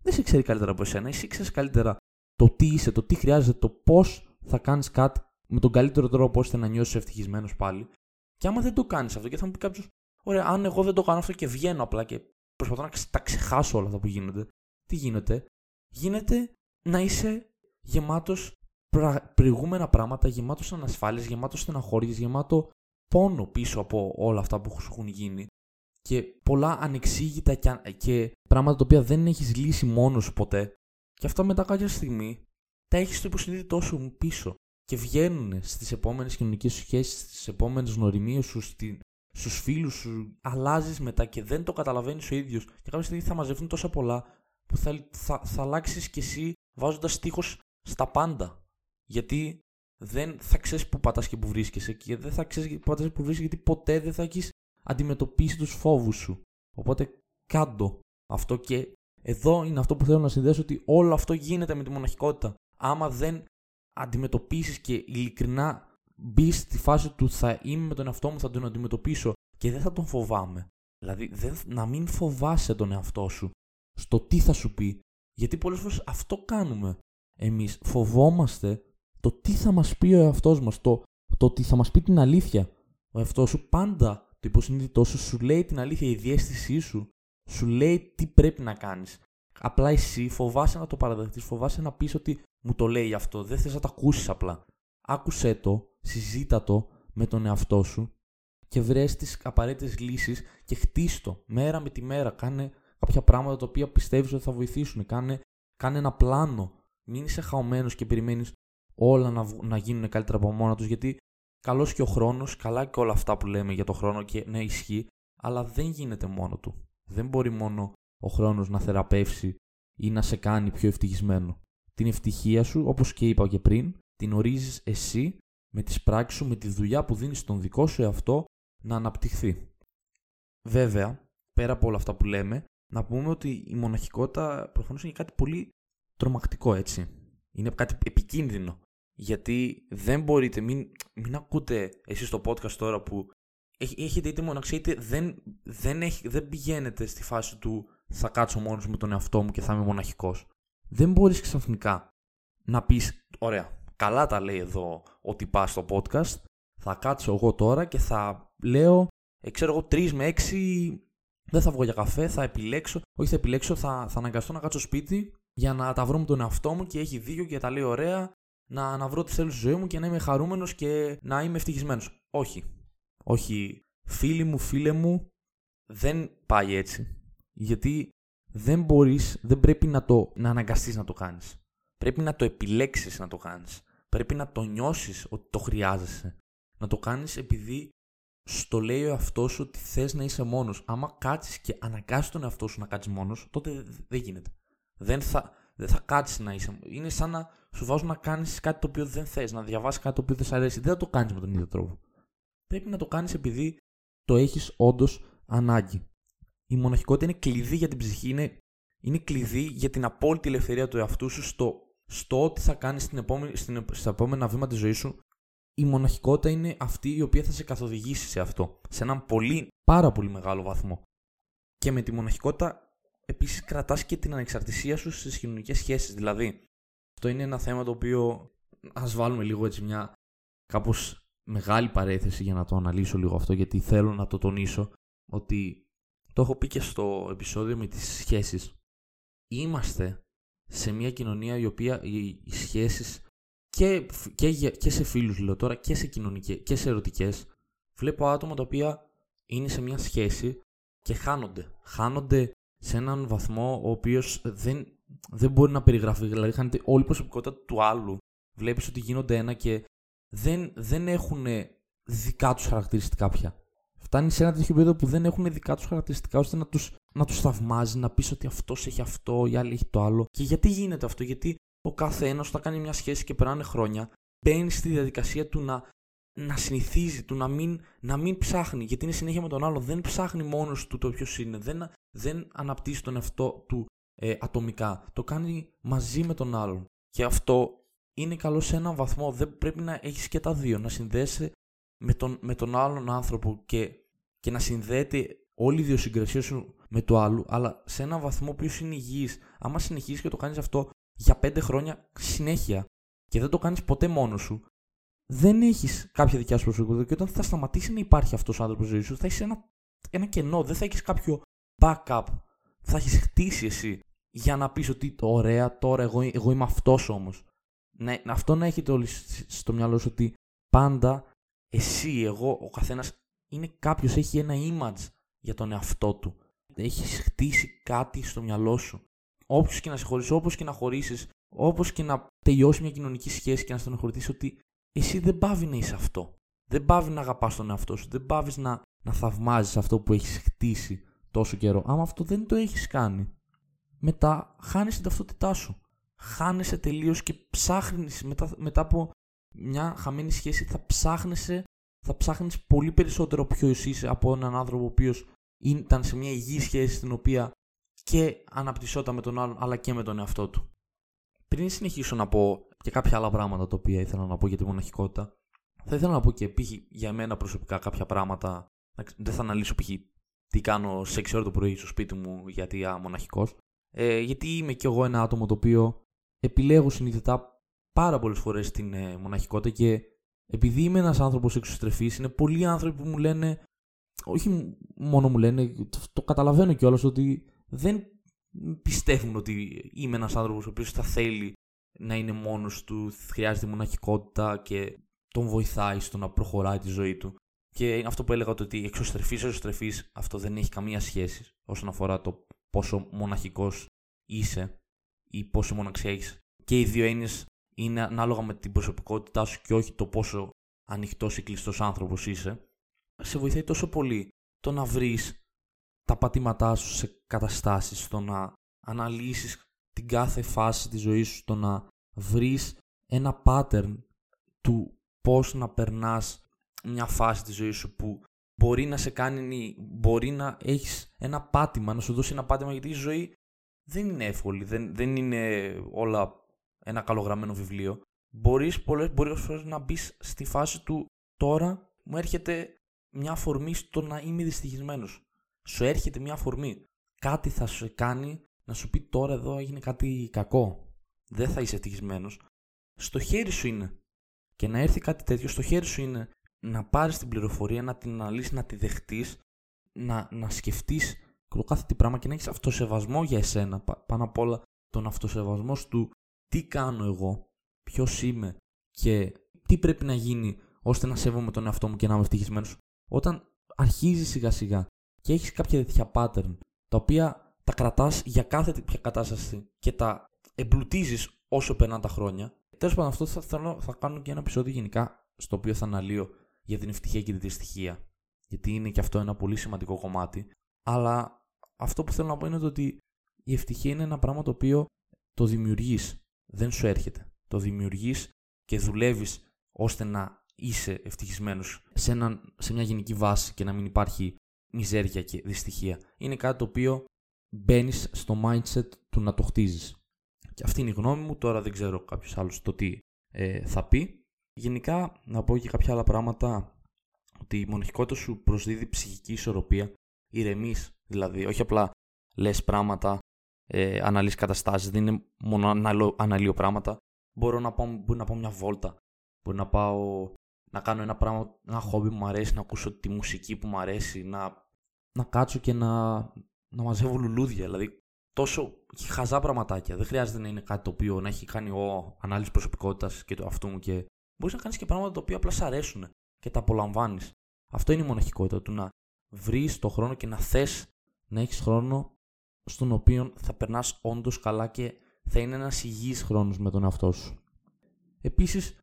Δεν σε ξέρει καλύτερα από εσένα. Εσύ ξέρεις καλύτερα το τι είσαι, το τι χρειάζεται, το πώς θα κάνεις κάτι με τον καλύτερο τρόπο ώστε να νιώσεις ευτυχισμένος πάλι. Και άμα δεν το κάνεις αυτό, και θα μου πει κάποιος, Ωραία, αν εγώ δεν το κάνω αυτό και βγαίνω απλά και προσπαθώ να τα ξεχάσω όλα αυτά που γίνονται, τι γίνεται, γίνεται να είσαι γεμάτος προηγούμενα πράγματα, γεμάτο ανασφάλειες, γεμάτο στεναχώριες, γεμάτο πόνο πίσω από όλα αυτά που σου έχουν γίνει. Και πολλά ανεξήγητα και, και πράγματα τα οποία δεν έχεις λύσει μόνος σου ποτέ. Και αυτά μετά κάποια στιγμή τα έχεις στο υποσυνείδητό σου πίσω. Και βγαίνουν στις επόμενες κοινωνικές σχέσεις, στις επόμενες γνωριμίες σου, στη, στους φίλους σου, αλλάζεις μετά και δεν το καταλαβαίνεις ο ίδιος. Και κάποια στιγμή θα μαζευτούν τόσα πολλά που θα, θα, θα αλλάξεις κι εσύ βάζοντας στίχος στα πάντα. Γιατί δεν θα ξέρεις που πατάς και που βρίσκεσαι και δεν θα ξέρεις που πατάς και που βρίσκεσαι γιατί ποτέ δεν θα έχεις αντιμετωπίσει τους φόβους σου. Οπότε κάντο αυτό και εδώ είναι αυτό που θέλω να συνδέσω ότι όλο αυτό γίνεται με τη μοναχικότητα. Άμα δεν αντιμετωπίσεις και ειλικρινά μπεις στη φάση του θα είμαι με τον εαυτό μου, θα τον αντιμετωπίσω και δεν θα τον φοβάμαι. Δηλαδή δεν, να μην φοβάσαι τον εαυτό σου στο τι θα σου πει. Γιατί πολλές φορές αυτό κάνουμε. Εμείς φοβόμαστε το τι θα μας πει ο εαυτός μας, το, το ότι θα μας πει την αλήθεια. Ο εαυτός σου πάντα, το υποσυνείδητό σου σου λέει την αλήθεια, η διέστησή σου σου λέει τι πρέπει να κάνεις. Απλά εσύ φοβάσαι να το παραδεχτείς, φοβάσαι να πεις ότι μου το λέει αυτό, δεν θες να το ακούσεις απλά. Άκουσέ το, συζήτα το με τον εαυτό σου και βρες τις απαραίτητες λύσεις και χτίστο μέρα με τη μέρα. Κάνε κάποια πράγματα τα οποία πιστεύεις ότι θα βοηθήσουν. Κάνε, κάνε ένα πλάνο. Μην είσαι χαωμένος και περιμένεις όλα να, να γίνουν καλύτερα από μόνα τους γιατί καλός και ο χρόνος, καλά και όλα αυτά που λέμε για το χρόνο και ναι ισχύει, αλλά δεν γίνεται μόνο του. Δεν μπορεί μόνο ο χρόνος να θεραπεύσει ή να σε κάνει πιο ευτυχισμένο. Την ευτυχία σου, όπως και είπα και πριν, την ορίζεις εσύ με τις πράξεις σου, με τη δουλειά που δίνεις στον δικό σου εαυτό να αναπτυχθεί. Βέβαια, πέρα από όλα αυτά που λέμε, να πούμε ότι η μοναχικότητα προφανώς είναι κάτι πολύ τρομακτικό έτσι. Είναι κάτι επικίνδυνο. Γιατί δεν μπορείτε, μην, μην ακούτε εσείς το podcast τώρα που έχετε είτε μοναξία είτε δεν, δεν, έχει, δεν πηγαίνετε στη φάση του θα κάτσω μόνος με τον εαυτό μου και θα είμαι μοναχικός. Δεν μπορείς ξαφνικά να πεις, ωραία, καλά τα λέει εδώ ότι πας στο podcast, θα κάτσω εγώ τώρα και θα λέω, ε, ξέρω εγώ, τρεις με έξι δεν θα βγω για καφέ, θα επιλέξω, όχι θα επιλέξω, θα, θα αναγκαστώ να κάτσω σπίτι για να τα βρω με τον εαυτό μου και έχει δίκιο και τα λέει ωραία, να, να βρω τι θέλω στη ζωή μου και να είμαι χαρούμενος και να είμαι ευτυχισμένος. Όχι. Όχι. Φίλοι μου, φίλε μου, δεν πάει έτσι. Γιατί δεν μπορείς, δεν πρέπει να το να αναγκαστείς να το κάνεις. Πρέπει να το επιλέξεις να το κάνεις. Πρέπει να το νιώσεις ότι το χρειάζεσαι. Να το κάνεις επειδή στο λέει ο εαυτό σου ότι θες να είσαι μόνος. Άμα κάτσεις και αναγκάσεις τον εαυτό σου να κάτσεις μόνος, τότε δεν γίνεται. Δεν θα, δεν θα κάτσεις να είσαι. Είναι σαν να σου βάζουν να κάνεις κάτι το οποίο δεν θες, να διαβάσεις κάτι το οποίο δεν σε αρέσει. Δεν θα το κάνεις με τον ίδιο τρόπο. Πρέπει να το κάνεις επειδή το έχεις όντως ανάγκη. Η μοναχικότητα είναι κλειδί για την ψυχή, είναι, είναι κλειδί για την απόλυτη ελευθερία του εαυτού σου στο, στο ότι θα κάνεις στα επόμενα βήματα της ζωής σου. Η μοναχικότητα είναι αυτή η οποία θα σε καθοδηγήσει σε αυτό. Σε έναν πολύ, πάρα πολύ μεγάλο βαθμό. Και με τη μοναχικότητα επίσης κρατάς και την ανεξαρτησία σου στις κοινωνικές σχέσεις. Δηλαδή, αυτό είναι ένα θέμα το οποίο ας βάλουμε λίγο έτσι μια κάπως μεγάλη παρέθεση για να το αναλύσω λίγο αυτό, γιατί θέλω να το τονίσω ότι το έχω πει και στο επεισόδιο με τις σχέσεις. Είμαστε σε μια κοινωνία η οποία οι σχέσεις και, και, και σε φίλους λέω τώρα και σε κοινωνικές και σε ερωτικές βλέπω άτομα τα οποία είναι σε μια σχέση και χάνονται. Χάνονται σε έναν βαθμό ο οποίος δεν, δεν μπορεί να περιγραφεί. Δηλαδή, χάνεται όλη η προσωπικότητα του άλλου. Βλέπεις ότι γίνονται ένα και δεν, δεν έχουν δικά τους χαρακτηριστικά πια. Φτάνει σε ένα τέτοιο επίπεδο που δεν έχουν δικά τους χαρακτηριστικά ώστε να τους να τους θαυμάζει, να πεις ότι αυτός έχει αυτό, η άλλη έχει το άλλο. Και γιατί γίνεται αυτό, Γιατί ο κάθε ένας όταν κάνει μια σχέση και περνάνε χρόνια, μπαίνει στη διαδικασία του να να συνηθίζει του να μην, να μην ψάχνει, γιατί είναι συνέχεια με τον άλλο. Δεν ψάχνει μόνος του το ποιος είναι. Δεν, δεν αναπτύσσει τον εαυτό του ε, ατομικά. Το κάνει μαζί με τον άλλον. Και αυτό είναι καλό σε έναν βαθμό. Δεν πρέπει να έχεις και τα δύο. Να συνδέσει με τον, με τον άλλον άνθρωπο και, και να συνδέεται όλη η ιδιοσυγκρασία σου με το άλλο, αλλά σε έναν βαθμό που είναι υγιής. Άμα συνεχίσεις και το κάνεις αυτό για πέντε χρόνια συνέχεια και δεν το κάνεις ποτέ μόνος σου, δεν έχεις κάποια δικιά σου προσωπικότητα και όταν θα σταματήσει να υπάρχει αυτός ο άνθρωπος ζωής σου, θα έχεις ένα, ένα κενό. Δεν θα έχεις κάποιο backup. Θα έχεις χτίσει εσύ για να πεις ότι ωραία, τώρα εγώ, εγώ είμαι αυτός όμως. να, αυτό να έχετε όλοι στο μυαλό σου ότι πάντα εσύ, εγώ, ο καθένας είναι κάποιος, έχει ένα image για τον εαυτό του. Έχει χτίσει κάτι στο μυαλό σου. Όποιος και να σε χωρίσει, όπω και να χωρίσεις, όπω και να τελειώσει μια κοινωνική σχέση και να στενοχωρηθεί, ότι εσύ δεν πάβει να είσαι αυτό. Δεν πάβει να αγαπάς τον εαυτό σου. Δεν πάβεις να, να θαυμάζεις αυτό που έχεις χτίσει τόσο καιρό. Άμα αυτό δεν το έχεις κάνει, μετά χάνει την ταυτότητά σου. Χάνεσαι τελείως και ψάχνεις μετά, μετά από μια χαμένη σχέση, θα ψάχνεσαι θα ψάχνεις πολύ περισσότερο ποιο είσαι από έναν άνθρωπο ο οποίος ήταν σε μια υγιή σχέση στην οποία και αναπτυσσόταν με τον άλλον αλλά και με τον εαυτό του. Πριν συνεχίσω να πω και κάποια άλλα πράγματα τα οποία ήθελα να πω για τη μοναχικότητα, θα ήθελα να πω και π.χ. για μένα προσωπικά κάποια πράγματα. Δεν θα αναλύσω π.χ. τι κάνω σε 6 ώρα το πρωί στο σπίτι μου γιατί είμαι μοναχικός. Ε, γιατί είμαι κι εγώ ένα άτομο το οποίο επιλέγω συνειδητά πάρα πολλές φορές την ε, μοναχικότητα και επειδή είμαι ένας άνθρωπος εξωστρεφής, είναι πολλοί άνθρωποι που μου λένε, όχι μόνο μου λένε, το καταλαβαίνω κιόλας ότι δεν πιστεύουν ότι είμαι ένας άνθρωπος ο οποίος θα θέλει να είναι μόνος του, χρειάζεται μοναχικότητα και τον βοηθάει στο να προχωράει τη ζωή του. Και είναι αυτό που έλεγα ότι εξωστρεφή, εξωστρεφή, αυτό δεν έχει καμία σχέση όσον αφορά το πόσο μοναχικός είσαι ή πόσο μοναξιά έχεις. Και οι δύο έννοιες είναι ανάλογα με την προσωπικότητά σου και όχι το πόσο ανοιχτός ή κλειστός άνθρωπος είσαι, σε βοηθάει τόσο πολύ το να βρεις τα πατήματά σου σε καταστάσεις, το να αναλύσεις την κάθε φάση της ζωής σου, το να βρεις ένα pattern του πώς να περνάς μια φάση της ζωής σου που μπορεί να σε κάνει, μπορεί να έχεις ένα πάτημα, να σου δώσει ένα πάτημα γιατί η ζωή δεν είναι εύκολη, δεν, δεν είναι όλα ένα καλογραμμένο βιβλίο, μπορείς πολλές, μπορείς φορές να μπεις στη φάση του τώρα μου έρχεται μια αφορμή στο να είμαι δυστυχισμένος. Σου έρχεται μια αφορμή. Κάτι θα σου κάνει να σου πει τώρα εδώ έγινε κάτι κακό. Δεν θα είσαι ευτυχισμένος. Στο χέρι σου είναι. Και να έρθει κάτι τέτοιο, στο χέρι σου είναι να πάρεις την πληροφορία, να την αναλύσεις, να τη δεχτείς, να, να σκεφτείς το κάθε τι πράγμα και να έχεις αυτοσεβασμό για εσένα. Πάνω απ' όλα τον αυτοσεβασμό του τι κάνω εγώ, ποιος είμαι και τι πρέπει να γίνει ώστε να σέβομαι τον εαυτό μου και να είμαι ευτυχισμένος. Όταν αρχίζεις σιγά σιγά και έχεις κάποια τέτοια pattern τα οποία τα κρατάς για κάθε τέτοια κατάσταση και τα εμπλουτίζεις όσο περνάνε τα χρόνια. Τέλος πάντων, αυτό θα, θέλω, θα κάνω και ένα επεισόδιο γενικά στο οποίο θα αναλύω για την ευτυχία και τη δυστυχία. Γιατί είναι και αυτό ένα πολύ σημαντικό κομμάτι. Αλλά αυτό που θέλω να πω είναι ότι η ευτυχία είναι ένα πράγμα το οποίο το δημιουργείς δεν σου έρχεται. Το δημιουργείς και δουλεύεις ώστε να είσαι ευτυχισμένος σε, σε μια γενική βάση και να μην υπάρχει μιζέρια και δυστυχία. Είναι κάτι το οποίο μπαίνεις στο mindset του να το χτίζεις. Και αυτή είναι η γνώμη μου. Τώρα δεν ξέρω κάποιος άλλος το τι ε, θα πει. Γενικά, να πω και κάποια άλλα πράγματα. Ότι η μοναχικότητα σου προσδίδει ψυχική ισορροπία. Ηρεμείς, δηλαδή, όχι απλά λες πράγματα ε, αναλύσει καταστάσεις, δεν είναι μόνο αναλύω, αναλύω πράγματα. Μπορώ να πάω, μπορεί να πάω μια βόλτα. Μπορεί να πάω να κάνω ένα πράγμα, ένα χόμπι που μου αρέσει, να ακούσω τη μουσική που μου αρέσει, να, να κάτσω και να, να μαζεύω λουλούδια. Δηλαδή, τόσο χαζά πραγματάκια. Δεν χρειάζεται να είναι κάτι το οποίο να έχει κάνει ο ανάλυση προσωπικότητας και το αυτού μου και μπορείς να κάνεις και πράγματα τα οποία απλά σ' αρέσουν και τα απολαμβάνεις. Αυτό είναι η μοναχικότητα του να βρεις το χρόνο και να θες να έχεις χρόνο στον οποίο θα περνάς όντως καλά και θα είναι ένας υγιής χρόνος με τον εαυτό σου. Επίσης,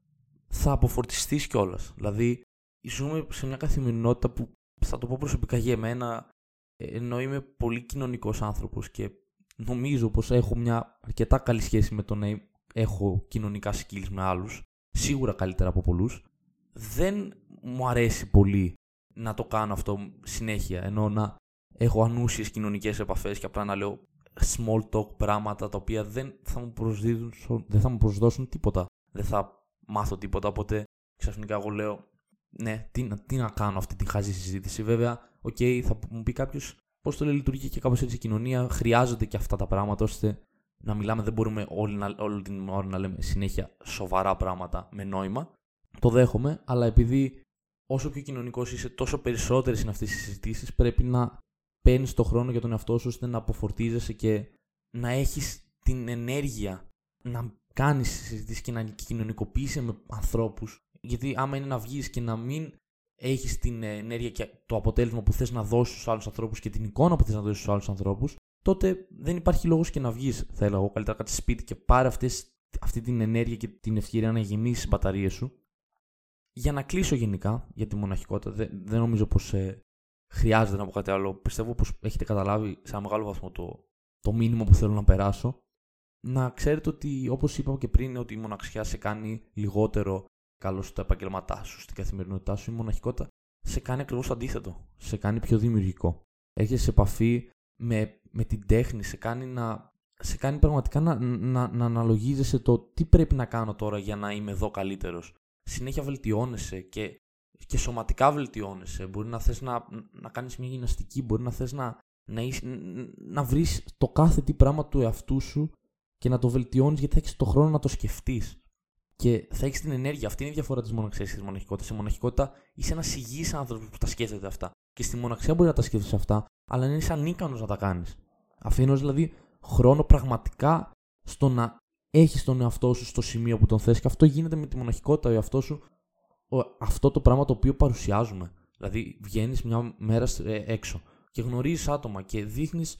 θα αποφορτιστείς κιόλας. Δηλαδή, ζούμε σε μια καθημερινότητα που θα το πω προσωπικά για εμένα, ενώ είμαι πολύ κοινωνικός άνθρωπος και νομίζω πως έχω μια αρκετά καλή σχέση με το να έχω κοινωνικά skills με άλλους, σίγουρα καλύτερα από πολλούς, δεν μου αρέσει πολύ να το κάνω αυτό συνέχεια, ενώ να έχω ανούσιες κοινωνικές επαφές και απλά να λέω small talk πράγματα τα οποία δεν θα μου, δεν θα μου προσδώσουν τίποτα. Δεν θα μάθω τίποτα. Οπότε ξαφνικά εγώ λέω, ναι, τι, τι να κάνω αυτή τη χαζή συζήτηση. Βέβαια, ok, okay, θα μου πει κάποιος πώς το λέει λειτουργεί και κάπως έτσι η κοινωνία. Χρειάζονται και αυτά τα πράγματα ώστε να μιλάμε. Δεν μπορούμε όλη, να, όλη την ώρα να λέμε συνέχεια σοβαρά πράγματα με νόημα. Το δέχομαι, αλλά επειδή όσο πιο κοινωνικός είσαι, τόσο περισσότερες είναι αυτές οι συζητήσεις, πρέπει να παίρνεις το χρόνο για τον εαυτό σου ώστε να αποφορτίζεσαι και να έχεις την ενέργεια να κάνεις συζητήσεις και να κοινωνικοποιήσει με ανθρώπους. Γιατί άμα είναι να βγεις και να μην έχεις την ενέργεια και το αποτέλεσμα που θες να δώσεις στους άλλους ανθρώπους και την εικόνα που θες να δώσεις στους άλλους ανθρώπους, τότε δεν υπάρχει λόγος και να βγεις. Θέλω εγώ καλύτερα κάτι σπίτι και πάρε αυτές, αυτή την ενέργεια και την ευκαιρία να γεμίσεις τις μπαταρίες σου. Για να κλείσω γενικά για τη μοναχικότητα, δεν, δεν νομίζω πως ε, χρειάζεται να πω κάτι άλλο. Πιστεύω πως έχετε καταλάβει σε ένα μεγάλο βαθμό το, το μήνυμα που θέλω να περάσω. Να ξέρετε ότι, όπως είπα και πριν, ότι η μοναξιά σε κάνει λιγότερο καλό στα επαγγελματά σου, στην καθημερινότητά σου. Η μοναχικότητα σε κάνει ακριβώς το αντίθετο. Σε κάνει πιο δημιουργικό. Έρχεσαι σε επαφή με, με την τέχνη, σε κάνει, να, σε κάνει πραγματικά να, να, να αναλογίζεσαι το τι πρέπει να κάνω τώρα για να είμαι εδώ καλύτερος. Συνέχεια βελτιώνεσαι και, και σωματικά βελτιώνεσαι. Μπορεί να θες να, να κάνεις μια γυμναστική, μπορεί να θες να, να, να βρεις το κάθε τι πράγμα του εαυτού σου και να το βελτιώνεις γιατί θα έχεις το χρόνο να το σκεφτείς και θα έχεις την ενέργεια. Αυτή είναι η διαφορά της μοναξίας και της μοναχικότητας. Στη μοναχικότητα είσαι ένας υγιής άνθρωπος που τα σκέφτεται αυτά. Και στη μοναξιά μπορεί να τα σκέφτεσαι αυτά, αλλά είναι ανίκανο να τα κάνεις. Αφήνω δηλαδή χρόνο πραγματικά στο να έχεις τον εαυτό σου στο σημείο που τον θες. Και αυτό γίνεται με τη μοναχικότητα. Ο εαυτός σου, αυτό το πράγμα το οποίο παρουσιάζουμε. Δηλαδή, βγαίνεις μια μέρα ε, έξω και γνωρίζεις άτομα και δείχνεις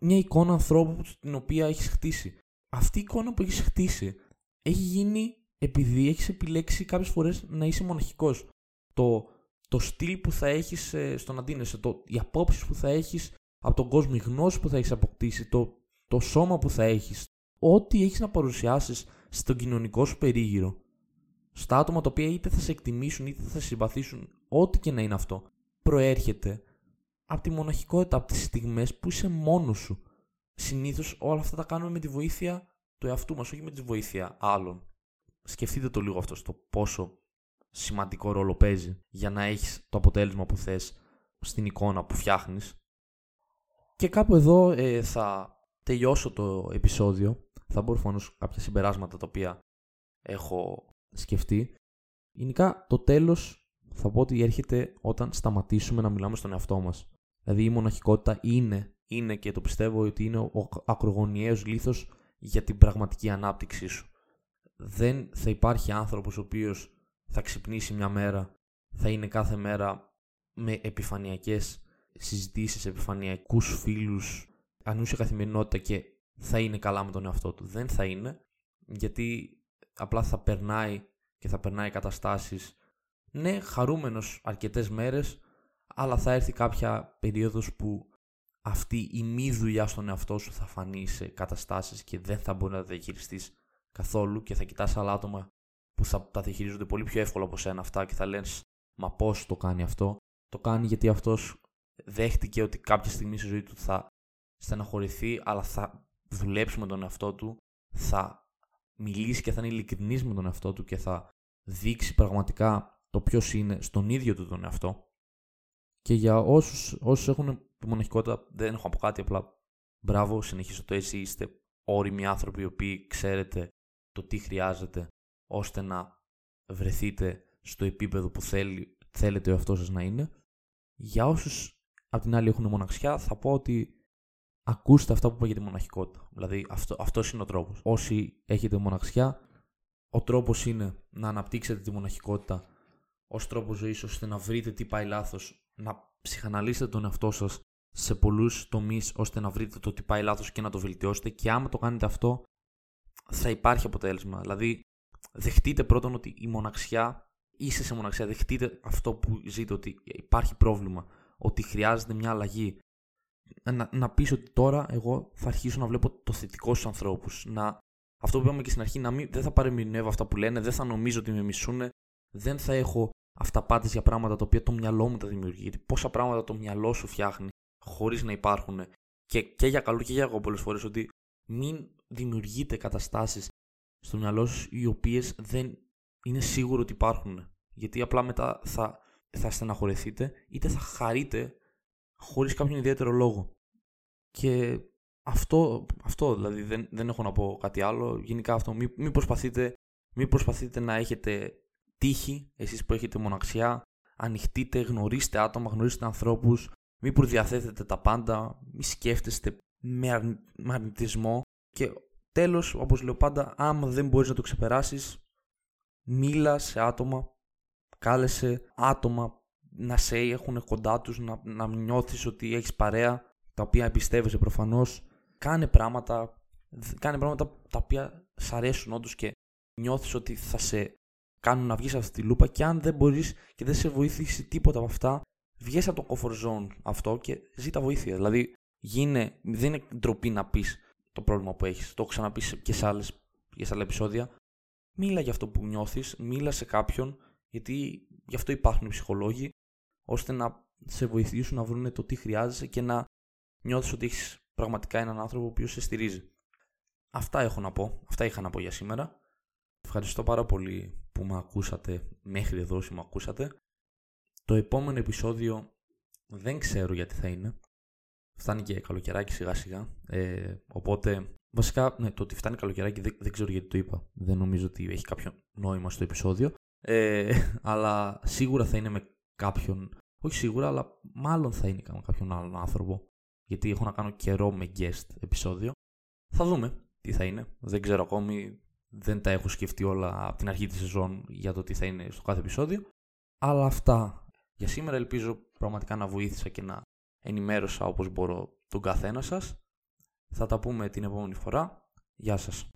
μια εικόνα ανθρώπου την οποία έχεις χτίσει. Αυτή η εικόνα που έχεις χτίσει έχει γίνει επειδή έχεις επιλέξει κάποιες φορές να είσαι μοναχικός. Το, το στυλ που θα έχεις ε, στον αντίνεσαι, το, οι απόψεις που θα έχεις από τον κόσμο, η γνώση που θα έχεις αποκτήσει, το, το σώμα που θα έχεις, ό,τι έχεις να παρουσιάσεις στον κοινωνικό σου περίγυρο, στα άτομα τα οποία είτε θα σε εκτιμήσουν είτε θα σε συμπαθήσουν, ό,τι και να είναι αυτό, προέρχεται από τη μοναχικότητα, από τις στιγμές που είσαι μόνος σου. Συνήθως όλα αυτά τα κάνουμε με τη βοήθεια του εαυτού μας, όχι με τη βοήθεια άλλων σκεφτείτε το λίγο αυτό στο πόσο σημαντικό ρόλο παίζει για να έχεις το αποτέλεσμα που θες στην εικόνα που φτιάχνεις. Και κάπου εδώ ε, θα τελειώσω το επεισόδιο. Θα μπορώ προφανώς κάποια συμπεράσματα τα οποία έχω σκεφτεί. Γενικά το τέλος θα πω ότι έρχεται όταν σταματήσουμε να μιλάμε στον εαυτό μας. Δηλαδή η μοναχικότητα είναι, είναι και το πιστεύω ότι είναι ο ακρογωνιαίος λήθος για την πραγματική ανάπτυξή σου δεν θα υπάρχει άνθρωπος ο οποίος θα ξυπνήσει μια μέρα, θα είναι κάθε μέρα με επιφανειακές συζητήσεις, επιφανειακούς φίλους, ανούσια καθημερινότητα και θα είναι καλά με τον εαυτό του. Δεν θα είναι, γιατί απλά θα περνάει και θα περνάει καταστάσεις, ναι, χαρούμενος αρκετές μέρες, αλλά θα έρθει κάποια περίοδος που αυτή η μη δουλειά στον εαυτό σου θα φανεί σε καταστάσεις και δεν θα μπορεί να τα διαχειριστείς καθόλου και θα κοιτάς άλλα άτομα που θα τα διαχειρίζονται πολύ πιο εύκολα από σένα αυτά και θα λες μα πώς το κάνει αυτό. Το κάνει γιατί αυτός δέχτηκε ότι κάποια στιγμή στη ζωή του θα στεναχωρηθεί αλλά θα δουλέψει με τον εαυτό του, θα μιλήσει και θα είναι ειλικρινής με τον εαυτό του και θα δείξει πραγματικά το ποιος είναι στον ίδιο του τον εαυτό. Και για όσους, όσους έχουν μοναχικότητα δεν έχω από κάτι απλά μπράβο, συνεχίζω το έτσι, είστε όριμοι άνθρωποι οι οποίοι ξέρετε το τι χρειάζεται ώστε να βρεθείτε στο επίπεδο που θέλει, θέλετε ο εαυτός σας να είναι. Για όσους απ' την άλλη έχουν μοναξιά θα πω ότι ακούστε αυτά που είπα για τη μοναχικότητα. Δηλαδή αυτό, αυτός είναι ο τρόπος. Όσοι έχετε μοναξιά, ο τρόπος είναι να αναπτύξετε τη μοναχικότητα ως τρόπο ζωής ώστε να βρείτε τι πάει λάθος, να ψυχαναλύσετε τον εαυτό σας σε πολλούς τομείς ώστε να βρείτε το τι πάει λάθος και να το βελτιώσετε και άμα το κάνετε αυτό θα υπάρχει αποτέλεσμα. Δηλαδή, δεχτείτε πρώτον ότι η μοναξιά, είσαι σε μοναξιά, δεχτείτε αυτό που ζείτε, ότι υπάρχει πρόβλημα, ότι χρειάζεται μια αλλαγή. Να, να πεις ότι τώρα εγώ θα αρχίσω να βλέπω το θετικό στους ανθρώπους. Να, αυτό που είπαμε και στην αρχή, να μην, δεν θα παρεμεινεύω αυτά που λένε, δεν θα νομίζω ότι με μισούνε, δεν θα έχω αυταπάτες για πράγματα τα οποία το μυαλό μου τα δημιουργεί. Γιατί πόσα πράγματα το μυαλό σου φτιάχνει χωρίς να υπάρχουν και, και για καλό και για εγώ πολλές φορές ότι μην δημιουργείτε καταστάσεις στο μυαλό σου οι οποίες δεν είναι σίγουρο ότι υπάρχουν. Γιατί απλά μετά θα, θα στεναχωρεθείτε είτε θα χαρείτε χωρίς κάποιον ιδιαίτερο λόγο. Και αυτό, αυτό δηλαδή δεν, δεν έχω να πω κάτι άλλο. Γενικά αυτό μην, μην, προσπαθείτε, μην προσπαθείτε να έχετε τύχη εσείς που έχετε μοναξιά. Ανοιχτείτε, γνωρίστε άτομα, γνωρίστε ανθρώπους. Μην προδιαθέτετε τα πάντα, μην σκέφτεστε με αρνητισμό και τέλος, όπως λέω πάντα, άμα δεν μπορείς να το ξεπεράσεις, μίλα σε άτομα, κάλεσε άτομα να σε έχουν κοντά τους, να, να νιώθεις ότι έχεις παρέα, τα οποία εμπιστεύεσαι προφανώς. Κάνε πράγματα, κάνε πράγματα τα οποία σ' αρέσουν όντως και νιώθεις ότι θα σε κάνουν να βγεις από αυτή τη λούπα και αν δεν μπορείς και δεν σε βοηθήσει τίποτα από αυτά, βγες από το comfort zone αυτό και ζήτα βοήθεια. Δηλαδή, γίνε, δεν είναι ντροπή να πεις το πρόβλημα που έχεις. Το έχω ξαναπεί και σε, άλλες, και σε άλλα επεισόδια. Μίλα για αυτό που νιώθεις, μίλα σε κάποιον, γιατί γι' αυτό υπάρχουν οι ψυχολόγοι, ώστε να σε βοηθήσουν να βρουν το τι χρειάζεσαι και να νιώθεις ότι έχεις πραγματικά έναν άνθρωπο ο οποίος σε στηρίζει. Αυτά έχω να πω, αυτά είχα να πω για σήμερα. Ευχαριστώ πάρα πολύ που με ακούσατε μέχρι εδώ όσοι με ακούσατε. Το επόμενο επεισόδιο δεν ξέρω γιατί θα είναι. Φτάνει και καλοκαιράκι σιγά σιγά. Ε, οπότε, βασικά, ναι, το ότι φτάνει καλοκαιράκι δεν, δεν ξέρω γιατί το είπα. Δεν νομίζω ότι έχει κάποιο νόημα στο επεισόδιο. Ε, [laughs] αλλά σίγουρα θα είναι με κάποιον, όχι σίγουρα, αλλά μάλλον θα είναι με κάποιον άλλον άνθρωπο. Γιατί έχω να κάνω καιρό με guest επεισόδιο. Θα δούμε τι θα είναι. Δεν ξέρω ακόμη. Δεν τα έχω σκεφτεί όλα από την αρχή της σεζόν για το τι θα είναι στο κάθε επεισόδιο. Αλλά αυτά για σήμερα ελπίζω πραγματικά να βοήθησα και να ενημέρωσα όπως μπορώ τον καθένα σας. Θα τα πούμε την επόμενη φορά. Γεια σας.